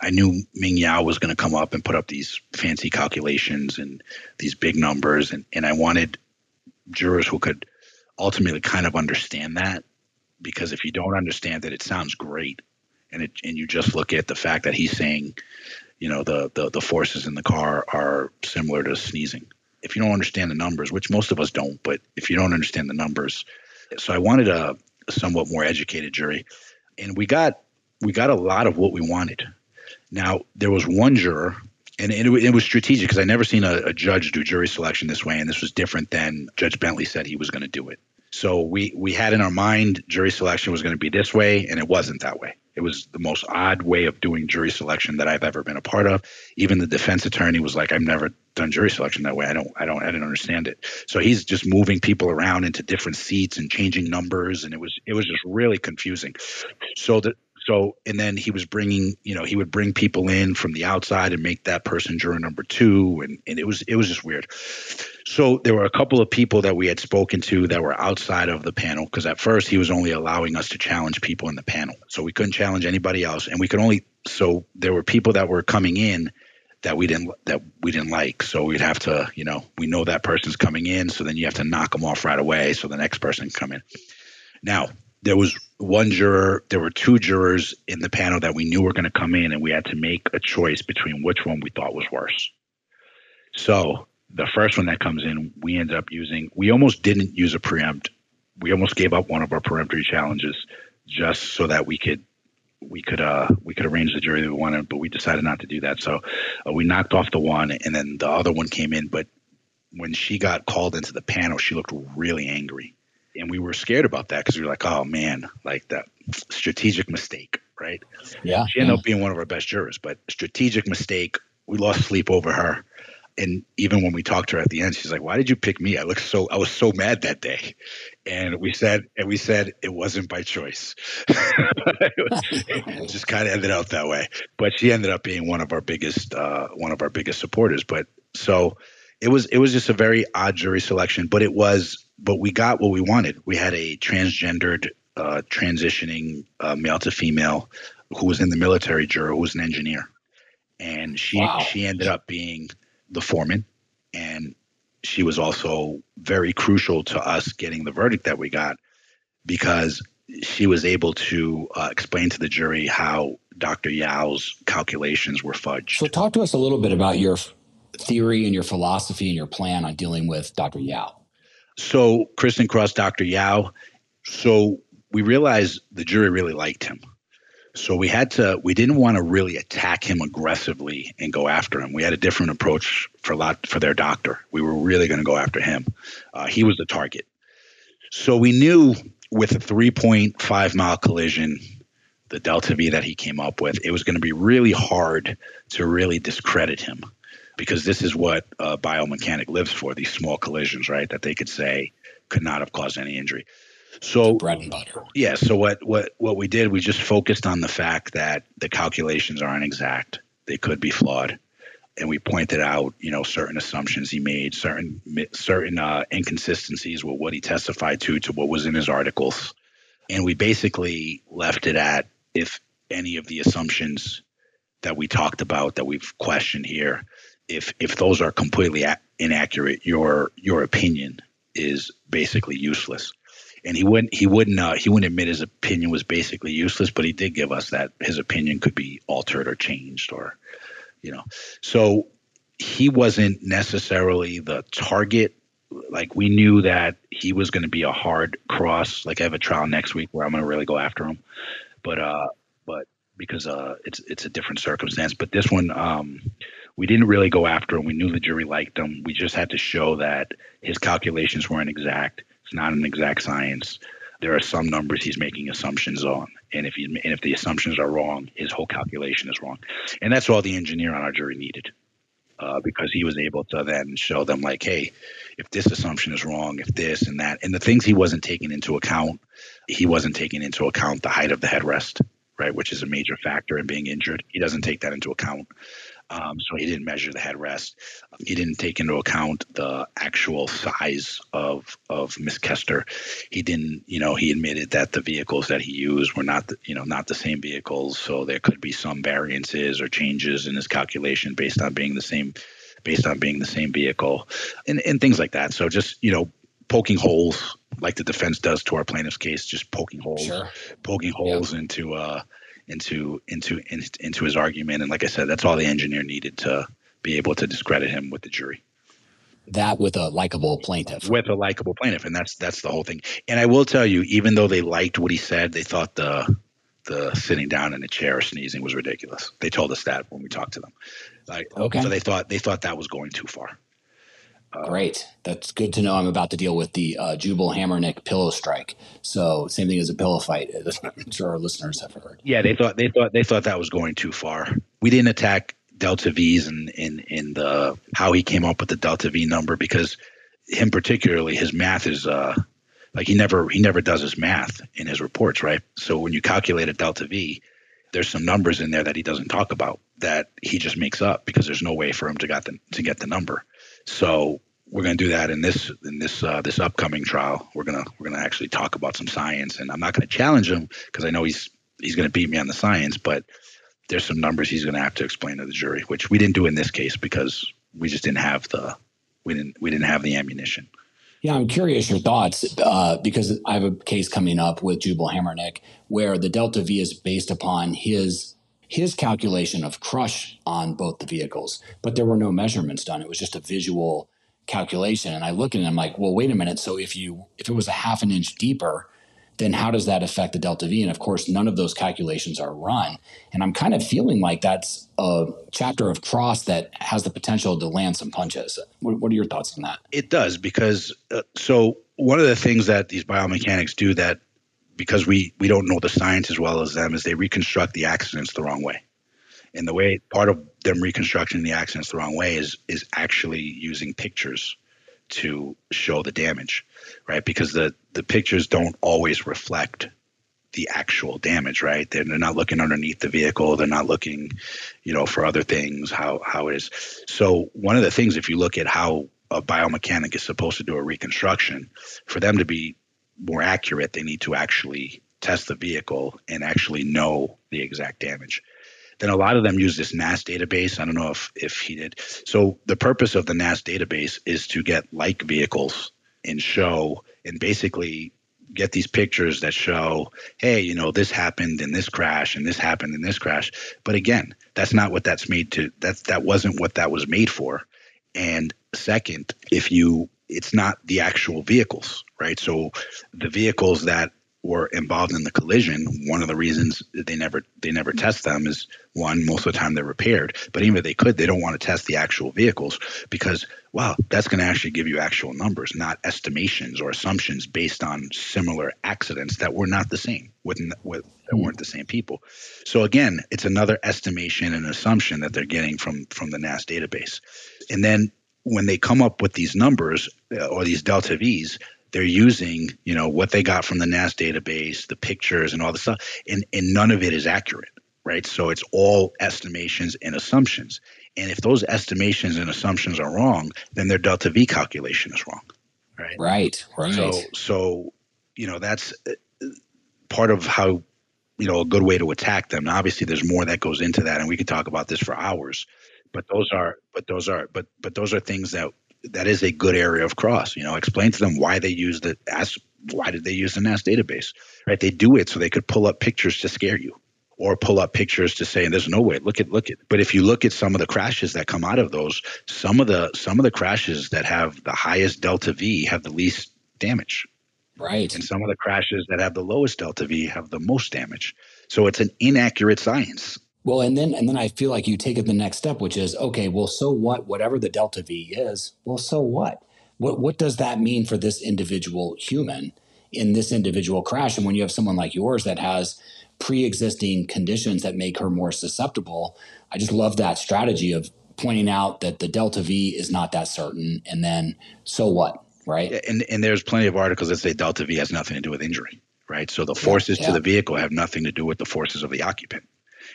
I knew Ming Yao was going to come up and put up these fancy calculations and these big numbers, and, and I wanted jurors who could ultimately kind of understand that. Because if you don't understand it, it sounds great, and it and you just look at the fact that he's saying, you know, the the, the forces in the car are similar to sneezing. If you don't understand the numbers, which most of us don't, but if you don't understand the numbers, so I wanted a, a somewhat more educated jury, and we got we got a lot of what we wanted now, there was one juror, and it, it was strategic because I never seen a, a judge do jury selection this way, and this was different than Judge Bentley said he was going to do it. So we we had in our mind jury selection was going to be this way, and it wasn't that way. It was the most odd way of doing jury selection that I've ever been a part of. Even the defense attorney was like, "I've never done jury selection that way. I don't, I don't, I didn't understand it." So he's just moving people around into different seats and changing numbers, and it was it was just really confusing. So the So, and then he was bringing, you know, he would bring people in from the outside and make that person juror number two, and and it was it was just weird. So there were a couple of people that we had spoken to that were outside of the panel because at first he was only allowing us to challenge people in the panel, so we couldn't challenge anybody else, and we could only so there were people that were coming in that we didn't that we didn't like. So we'd have to, you know, we know that person's coming in, so then you have to knock them off right away so the next person can come in. Now, there was one juror, there were two jurors in the panel that we knew were going to come in and we had to make a choice between which one we thought was worse. So, the first one that comes in, we ended up using we almost didn't use a preempt. We almost gave up one of our peremptory challenges just so that we could we could uh we could arrange the jury that we wanted, but we decided not to do that. So uh, we knocked off the one, and then the other one came in. But when she got called into the panel, she looked really angry, and we were scared about that because we were like, oh man, like that strategic mistake, right? Yeah. She ended yeah. up being one of our best jurors, but strategic mistake. We lost sleep over her and even when we talked to her at the end, she's like, "Why did you pick me? I looked so I was so mad that day." And we said, and we said it wasn't by choice. it just kind of ended out that way. But she ended up being one of our biggest uh, one of our biggest supporters. But so it was it was just a very odd jury selection. But it was but we got what we wanted. We had a transgendered uh, transitioning uh, male to female who was in the military juror who was an engineer, and she wow. she ended up being the foreman, and she was also very crucial to us getting the verdict that we got because she was able to uh, explain to the jury how Dr. Yao's calculations were fudged. So, talk to us a little bit about your theory and your philosophy and your plan on dealing with Dr. Yao. So, Kristen Cross, Dr. Yao. So, we realized the jury really liked him. So we had to we didn't want to really attack him aggressively and go after him. We had a different approach for lot for their doctor. We were really going to go after him. Uh, he was the target. So we knew with a 3.5 mile collision, the delta V that he came up with, it was going to be really hard to really discredit him because this is what a biomechanic lives for these small collisions, right? That they could say could not have caused any injury. So bread and butter. Yeah. So what what what we did, we just focused on the fact that the calculations aren't exact. They could be flawed, and we pointed out, you know, certain assumptions he made, certain certain uh, inconsistencies with what he testified to to what was in his articles, and we basically left it at if any of the assumptions that we talked about that we've questioned here, if if those are completely inaccurate, your your opinion is basically useless and he wouldn't he wouldn't uh, he wouldn't admit his opinion was basically useless, but he did give us that his opinion could be altered or changed or you know. So he wasn't necessarily the target. Like we knew that he was going to be a hard cross. Like I have a trial next week where I'm going to really go after him, but uh, but because uh, it's it's a different circumstance. But this one, um, we didn't really go after him. We knew the jury liked him. We just had to show that his calculations weren't exact it's not an exact science. There are some numbers he's making assumptions on, and if he, and if the assumptions are wrong, his whole calculation is wrong, and that's all the engineer on our jury needed, uh, because he was able to then show them like, hey, if this assumption is wrong, if this and that, and the things he wasn't taking into account, he wasn't taking into account the height of the headrest, right, which is a major factor in being injured. He doesn't take that into account. Um, so he didn't measure the headrest. He didn't take into account the actual size of of Miss Kester. He didn't, you know, he admitted that the vehicles that he used were not, the, you know, not the same vehicles. So there could be some variances or changes in his calculation based on being the same, based on being the same vehicle, and and things like that. So just you know, poking holes like the defense does to our plaintiff's case, just poking holes, sure. poking holes into. Uh, into into into his argument. And like I said, that's all the engineer needed to be able to discredit him with the jury. That with a likable plaintiff. With a likable plaintiff, and that's that's the whole thing. And I will tell you, even though they liked what he said, they thought the the sitting down in a chair sneezing was ridiculous. They told us that when we talked to them. Like, okay. So they thought they thought that was going too far. Great. That's good to know. I'm about to deal with the uh, Jubal Hammernick pillow strike. So same thing as a pillow fight. I'm sure our listeners have heard. Yeah, they thought they thought they thought that was going too far. We didn't attack Delta V's and in, in, in the how he came up with the Delta V number because him particularly his math is uh like he never he never does his math in his reports, right? So when you calculate a Delta V, there's some numbers in there that he doesn't talk about that he just makes up because there's no way for him to get the to get the number. So we're going to do that in this in this uh, this upcoming trial. We're gonna we're gonna actually talk about some science, and I'm not going to challenge him because I know he's he's going to beat me on the science, but there's some numbers he's going to have to explain to the jury, which we didn't do in this case because we just didn't have the we didn't we didn't have the ammunition. Yeah, I'm curious your thoughts uh, because I have a case coming up with Jubal Hammernick where the delta V is based upon his his calculation of crush on both the vehicles, but there were no measurements done. It was just a visual calculation, and I look at it and I'm like, well, wait a minute. So if you if it was a half an inch deeper, then how does that affect the delta V? And of course, none of those calculations are run. And I'm kind of feeling like that's a chapter of cross that has the potential to land some punches. What, what are your thoughts on that? It does because uh, so one of the things that these biomechanics do that because we we don't know the science as well as them is they reconstruct the accidents the wrong way. And the way part of them reconstructing the accidents the wrong way is is actually using pictures to show the damage, right? Because the the pictures don't always reflect the actual damage, right? They're, they're not looking underneath the vehicle. They're not looking, you know, for other things, how, how it is. So one of the things, if you look at how a biomechanic is supposed to do a reconstruction, for them to be more accurate, they need to actually test the vehicle and actually know the exact damage. Then a lot of them use this NASS database. I don't know if if he did. So the purpose of the NASS database is to get like vehicles and show and basically get these pictures that show, hey, you know, this happened in this crash and this happened in this crash. But again, that's not what that's made to. That's that wasn't what that was made for. And second, if you, it's not the actual vehicles, right? So the vehicles that were involved in the collision, one of the reasons they never they never test them is one, most of the time they're repaired. But even if they could, they don't want to test the actual vehicles because wow, that's going to actually give you actual numbers, not estimations or assumptions based on similar accidents that were not the same with, with that hmm. weren't the same people. So again, it's another estimation and assumption that they're getting from from the NASS database. And then when they come up with these numbers uh, or these delta V's, they're using you know what they got from the NASS database, the pictures and all the stuff, and and none of it is accurate, right? So it's all estimations and assumptions. And if those estimations and assumptions are wrong, then their delta V calculation is wrong, right? Right, right. So so you know that's uh, part of how you know a good way to attack them. Now, obviously, there's more that goes into that, and we could talk about this for hours. But those are but those are but but those are things that that is a good area of cross. You know, explain to them why they use the as why did they use the NASS database? Right? They do it so they could pull up pictures to scare you, or pull up pictures to say, and "There's no way. Look at look at." But if you look at some of the crashes that come out of those, some of the some of the crashes that have the highest delta V have the least damage. Right. And some of the crashes that have the lowest delta V have the most damage. So it's an inaccurate science. Well, and then and then I feel like you take it the next step, which is okay. Well, so what? Whatever the delta v is, well, so what? What what does that mean for this individual human in this individual crash? And when you have someone like yours that has pre-existing conditions that make her more susceptible, I just love that strategy of pointing out that the delta v is not that certain, and then so what, right? And and there's plenty of articles that say delta v has nothing to do with injury, right? So the forces yeah, to the vehicle have nothing to do with the forces of the occupant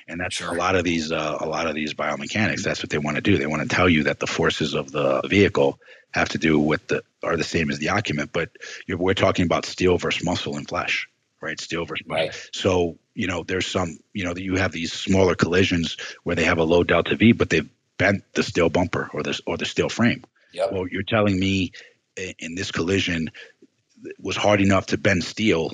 and that's sure. a lot of these uh, a lot of these biomechanics that's what they want to do they want to tell you that the forces of the vehicle have to do with the are the same as the occupant but we're talking about steel versus muscle and flesh right steel versus right. so you know there's some you know that you have these smaller collisions where they have a low delta v but they've bent the steel bumper or the or the steel frame yep. well you're telling me in this collision was hard enough to bend steel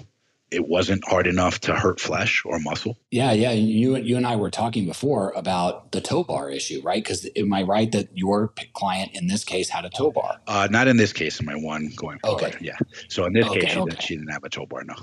it wasn't hard enough to hurt flesh or muscle. Yeah, yeah. You you and I were talking before about the tow bar issue, right? Because am I right that your client in this case had a tow bar? Uh, not in this case. In my one going forward. Okay. Yeah. So in this okay, case, she, okay. didn't, she, didn't, have a tow bar. No.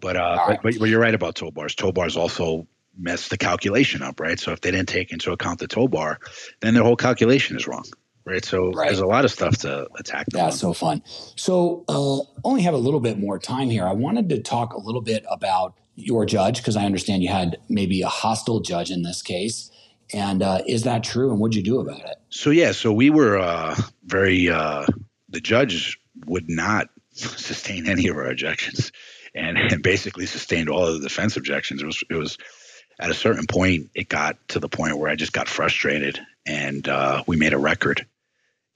But uh, right. but, but, you're right about tow bars. Tow bars also mess the calculation up, right? So if they didn't take into account the tow bar, then their whole calculation is wrong right? So right. there's a lot of stuff to attack. That's on. so fun. So uh, only have a little bit more time here. I wanted to talk a little bit about your judge because I understand you had maybe a hostile judge in this case. And uh, is that true? And what'd you do about it? So yeah, so we were uh, very. Uh, the judge would not sustain any of our objections, and, and basically sustained all of the defense objections. It was it was at a certain point, it got to the point where I just got frustrated, and uh, we made a record.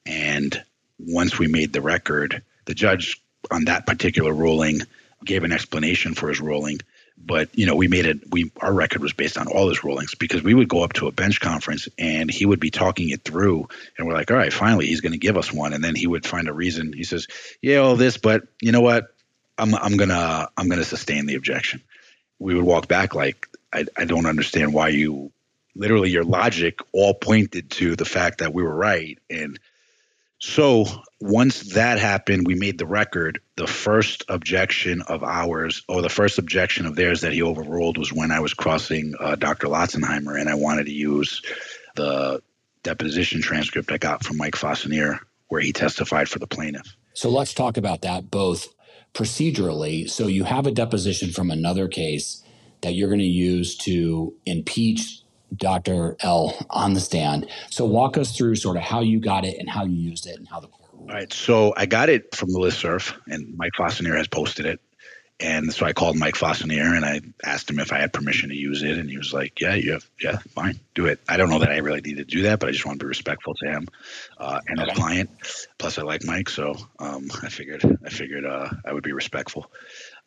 And once we made the record, the judge on that particular ruling gave an explanation for his ruling. But you know, we made it. We our record was based on all his rulings because we would go up to a bench conference and he would be talking it through, and we're like, all right, finally, he's going to give us one, and then he would find a reason. He says, yeah, all this, but you know what? I'm I'm gonna I'm gonna sustain the objection. We would walk back like I, I don't understand why you literally your logic all pointed to the fact that we were right and so once that happened, we made the record. The first objection of ours, or the first objection of theirs that he overruled, was when I was crossing uh, Dr. Lotzenheimer, and I wanted to use the deposition transcript I got from Mike Fossanier, where he testified for the plaintiff. So let's talk about that both procedurally. So you have a deposition from another case that you're going to use to impeach Dr. L on the stand. So walk us through sort of how you got it and how you used it and how the court ruled. All right. So I got it from the listserv and Mike Fossanier has posted it. And so I called Mike Fossanier and I asked him if I had permission to use it. And he was like, yeah, you have, yeah, fine, do it. I don't know that I really need to do that, but I just want to be respectful to him uh, and his client. Plus I like Mike. So um, I figured, I figured uh, I would be respectful.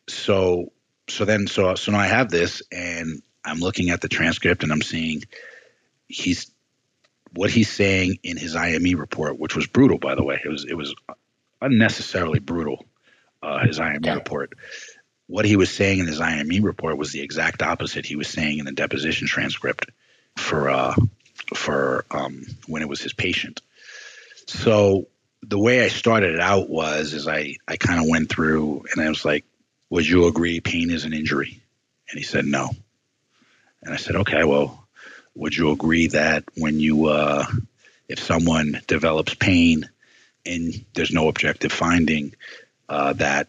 So, so then, so, so now I have this and I'm looking at the transcript and I'm seeing he's what he's saying in his IME report, which was brutal, by the way. It was it was unnecessarily brutal. Uh, his IME yeah. report. What he was saying in his IME report was the exact opposite he was saying in the deposition transcript for uh, for um, when it was his patient. So the way I started it out was is I I kind of went through and I was like, "Would you agree pain is an injury?" And he said no. And I said, okay, well, would you agree that when you, uh, if someone develops pain and there's no objective finding, uh, that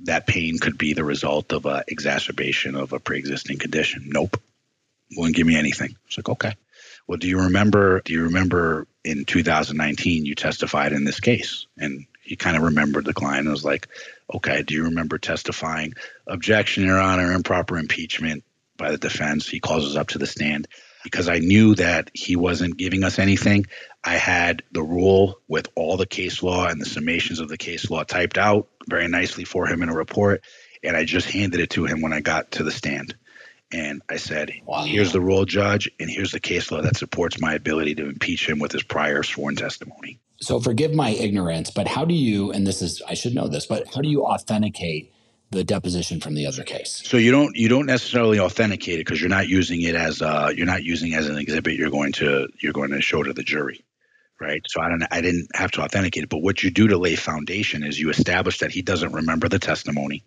that pain could be the result of an exacerbation of a pre-existing condition? Nope, wouldn't give me anything. It's like, okay. Well, do you remember? Do you remember in 2019 you testified in this case? And he kind of remembered the client and was like, okay, do you remember testifying? Objection, Your Honor, improper impeachment by the defense. He calls us up to the stand because I knew that he wasn't giving us anything. I had the rule with all the case law and the summations of the case law typed out very nicely for him in a report. And I just handed it to him when I got to the stand. And I said, wow. here's the rule, judge, and here's the case law that supports my ability to impeach him with his prior sworn testimony. So forgive my ignorance, but how do you, and this is, I should know this, but how do you authenticate the deposition from the other case. So you don't you don't necessarily authenticate it because you're not using it as uh you're not using as an exhibit you're going to you're going to show to the jury. Right. So I don't I didn't have to authenticate it. But what you do to lay foundation is you establish that he doesn't remember the testimony.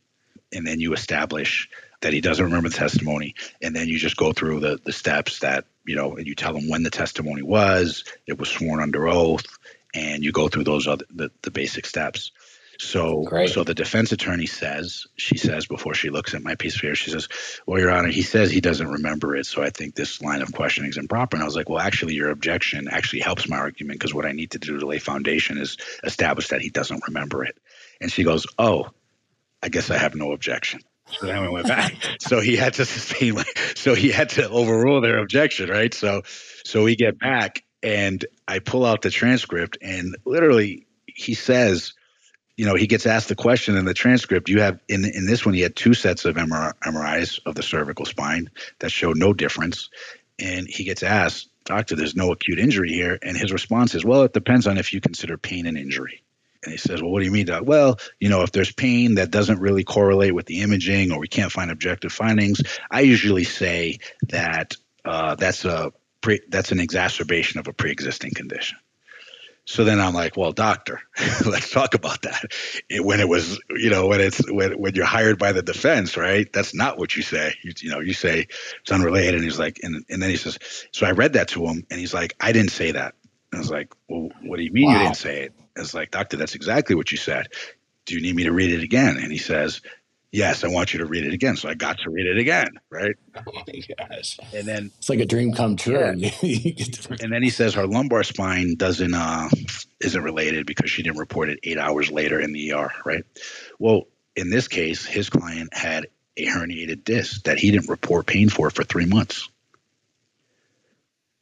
And then you establish that he doesn't remember the testimony. And then you just go through the the steps that, you know, and you tell him when the testimony was, it was sworn under oath, and you go through those other the, the basic steps. So, Great. so the defense attorney says, she says before she looks at my piece of paper, she says, "Well, Your Honor, he says he doesn't remember it, so I think this line of questioning is improper." And I was like, "Well, actually, your objection actually helps my argument because what I need to do to lay foundation is establish that he doesn't remember it." And she goes, "Oh, I guess I have no objection." So then we went back. so he had to sustain, like, so he had to overrule their objection, right? So, so we get back, and I pull out the transcript, and literally, he says you know, he gets asked the question in the transcript. You have in in this one, he had two sets of MRI, MRIs of the cervical spine that show no difference, and he gets asked, "Doctor, there's no acute injury here," and his response is, "Well, it depends on if you consider pain an injury." And he says, "Well, what do you mean, Doc?" Well, you know, if there's pain that doesn't really correlate with the imaging, or we can't find objective findings, I usually say that uh, that's a pre- that's an exacerbation of a pre-existing condition. So then I'm like, well, doctor, let's talk about that. It, when it was, you know, when it's when when you're hired by the defense, right? That's not what you say. You, you know, you say it's unrelated. And he's like, and and then he says, so I read that to him, and he's like, I didn't say that. And I was like, well, what do you mean wow. you didn't say it? I was like, doctor, that's exactly what you said. Do you need me to read it again? And he says, yes, I want you to read it again. So I got to read it again, right? Oh my gosh. And then it's like a dream come true. Yeah. and then he says her lumbar spine doesn't uh isn't related because she didn't report it eight hours later in the ER, right? Well, in this case, his client had a herniated disc that he didn't report pain for for three months.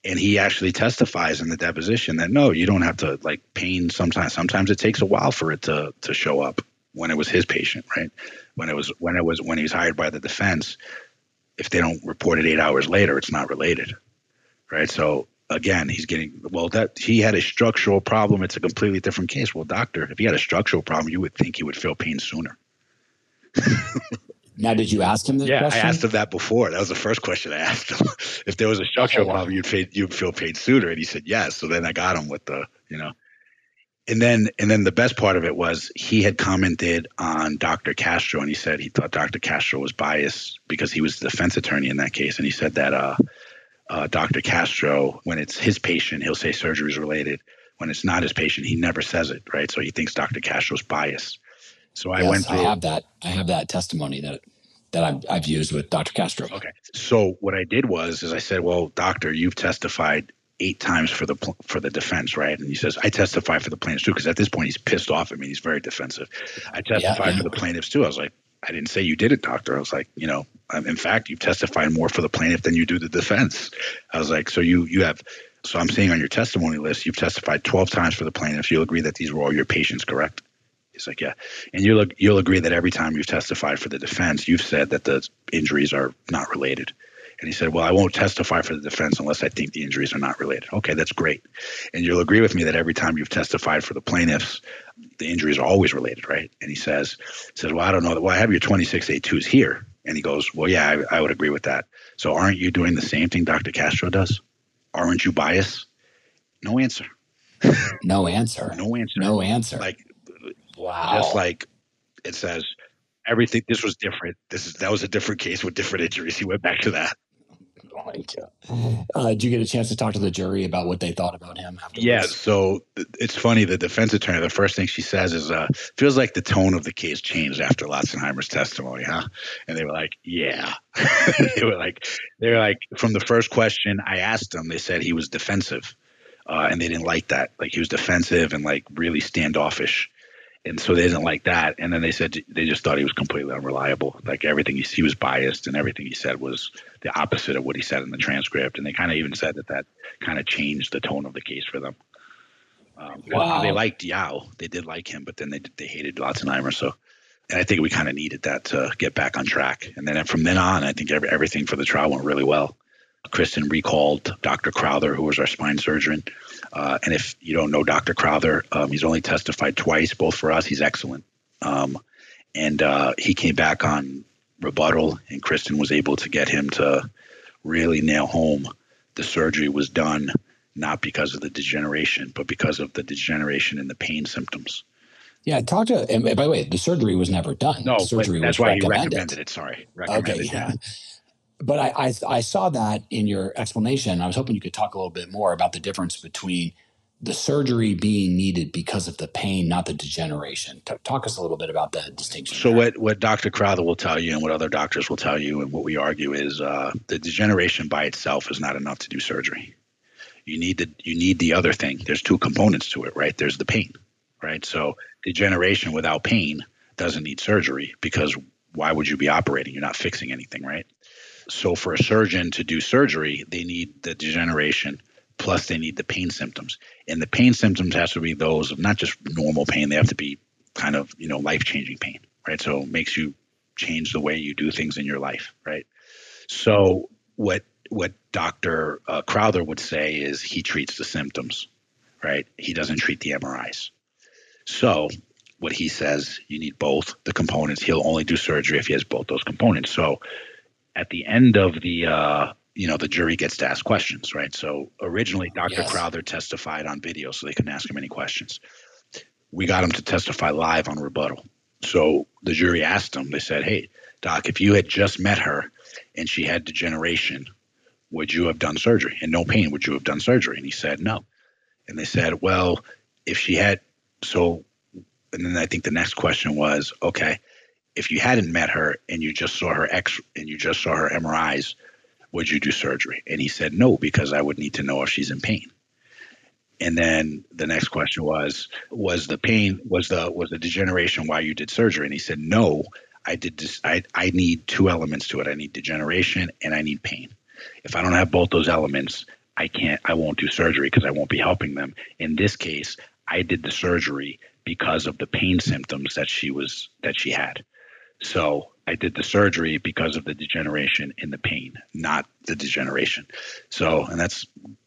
And he actually testifies in the deposition that no, you don't have to like pain sometimes. Sometimes it takes a while for it to to show up when it was his patient, right? When it was when it was when he was hired by the defense, if they don't report it eight hours later, it's not related. Right. So again, he's getting well that he had a structural problem. It's a completely different case. Well, doctor, if he had a structural problem, you would think he would feel pain sooner. now, did you ask him that? Yeah, question? I asked him that before. That was the first question I asked him. if there was a structural oh, wow. problem, you'd feel, you'd feel pain sooner, and he said yes. So then I got him with the you know. And then, and then the best part of it was he had commented on Dr. Castro, and he said he thought Dr. Castro was biased because he was the defense attorney in that case, and he said that uh, uh, Dr. Castro, when it's his patient, he'll say surgery is related. When it's not his patient, he never says it, right? So he thinks Dr. Castro's biased. So I yes, went through. I have that. I have that testimony that that I've, I've used with Dr. Castro. Okay. So what I did was, is I said, well, doctor, you've testified eight times for the for the defense, right? And he says, I testify for the plaintiffs too, because at this point he's pissed off at me. He's very defensive. I testify yeah, for the plaintiffs too. I was like, I didn't say you did it, doctor. I was like, you know, um, in fact, you've testified more for the plaintiff than you do the defense. I was like, so you you have. So I'm saying on your testimony list, you've testified 12 times for the plaintiffs. You'll agree that these were all your patients, correct? He's like, yeah. And you'll you'll agree that every time you've testified for the defense, you've said that the injuries are not related. And he said, Well, I won't testify for the defense unless I think the injuries are not related. Okay, that's great. And you'll agree with me that every time you've testified for the plaintiffs, the injuries are always related, right? And he says, says, Well, I don't know. Well, I have your 26A2s here. And he goes, Well, yeah, I, I would agree with that. So aren't you doing the same thing Dr. Castro does? Aren't you biased? No answer. no answer. No answer. No answer. Like, wow. Just like it says, everything. This was different. This is that was a different case with different injuries. He went back to that. My god! Uh, did you get a chance to talk to the jury about what they thought about him? Afterwards? Yeah. So it's funny. The defense attorney, the first thing she says is, uh, "Feels like the tone of the case changed after Latzenheimer's testimony, huh?" And they were like, "Yeah." they were like, they were like, from the first question I asked them, they said he was defensive, uh, and they didn't like that. Like he was defensive and like really standoffish and so they didn't like that. And then they said they just thought he was completely unreliable. Like everything he, he was biased, and everything he said was the opposite of what he said in the transcript. And they kind of even said that that kind of changed the tone of the case for them. Um, wow. They liked Yao, they did like him, but then they they hated Latzenheimer. So, and I think we kind of needed that to get back on track. And then from then on, I think every, everything for the trial went really well. Kristen recalled Dr. Crowther, who was our spine surgeon. Uh, and if you don't know Dr. Crowther, um, he's only testified twice, both for us. He's excellent. Um, and uh, he came back on rebuttal, and Kristen was able to get him to really nail home the surgery was done not because of the degeneration, but because of the degeneration and the pain symptoms. Yeah, talk to. And by the way, the surgery was never done. No, the surgery that's why recommended. he recommended it. Sorry, recommended, okay, yeah. But I, I, I saw that in your explanation. I was hoping you could talk a little bit more about the difference between the surgery being needed because of the pain, not the degeneration. T- talk us a little bit about the distinction. So, there. what what Dr. Crowther will tell you, and what other doctors will tell you, and what we argue is uh, the degeneration by itself is not enough to do surgery. You need the you need the other thing. There's two components to it, right? There's the pain, right? So, degeneration without pain doesn't need surgery because why would you be operating? You're not fixing anything, right? So for a surgeon to do surgery, they need the degeneration plus they need the pain symptoms. And the pain symptoms has to be those of not just normal pain, they have to be kind of, you know, life-changing pain, right? So it makes you change the way you do things in your life, right? So what what Dr. Uh, Crowther would say is he treats the symptoms, right? He doesn't treat the MRIs. So what he says, you need both the components. He'll only do surgery if he has both those components. So at the end of the uh, you know the jury gets to ask questions, right? So originally, Dr. Yes. Crowther testified on video, so they couldn't ask him any questions. We got him to testify live on rebuttal. So the jury asked him. They said, "Hey, doc, if you had just met her and she had degeneration, would you have done surgery and no pain? Would you have done surgery?" And he said, "No." And they said, "Well, if she had so." And then I think the next question was, "Okay, if you hadn't met her and you just saw her X and you just saw her MRIs, would you do surgery? And he said no because I would need to know if she's in pain. And then the next question was, was the pain was the was the degeneration why you did surgery? And he said no. I did this. I I need two elements to it. I need degeneration and I need pain. If I don't have both those elements, I can't. I won't do surgery because I won't be helping them. In this case, I did the surgery because of the pain symptoms that she was that she had. So I did the surgery because of the degeneration and the pain, not the degeneration. So, and that's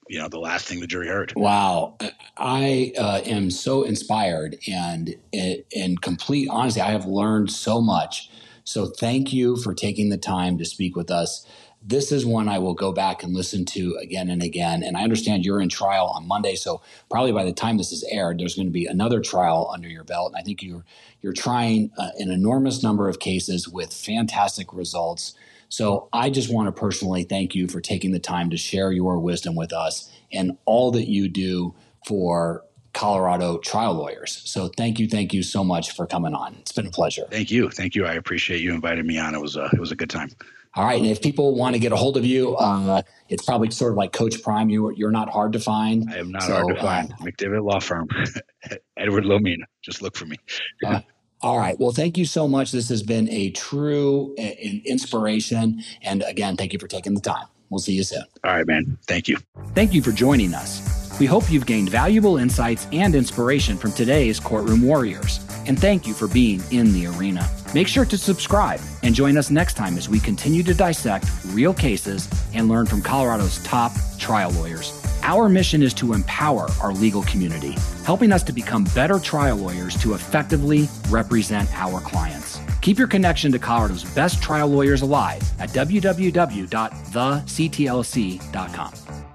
you know the last thing the jury heard. Wow, I uh, am so inspired and in complete honesty, I have learned so much. So thank you for taking the time to speak with us. This is one I will go back and listen to again and again. And I understand you're in trial on Monday, so probably by the time this is aired, there's going to be another trial under your belt. And I think you're you're trying uh, an enormous number of cases with fantastic results. So I just want to personally thank you for taking the time to share your wisdom with us and all that you do for Colorado trial lawyers. So thank you, thank you so much for coming on. It's been a pleasure. Thank you, thank you. I appreciate you inviting me on. It was a it was a good time. All right, and if people want to get a hold of you, uh, it's probably sort of like Coach Prime. You you're not hard to find. I am not so, hard to find. Uh, McDivitt Law Firm, Edward Lomena. Just look for me. uh, all right. Well, thank you so much. This has been a true uh, inspiration. And again, thank you for taking the time. We'll see you soon. All right, man. Thank you. Thank you for joining us. We hope you've gained valuable insights and inspiration from today's Courtroom Warriors. And thank you for being in the arena. Make sure to subscribe and join us next time as we continue to dissect real cases and learn from Colorado's top trial lawyers. Our mission is to empower our legal community, helping us to become better trial lawyers to effectively represent our clients. Keep your connection to Colorado's best trial lawyers alive at www.thectlc.com.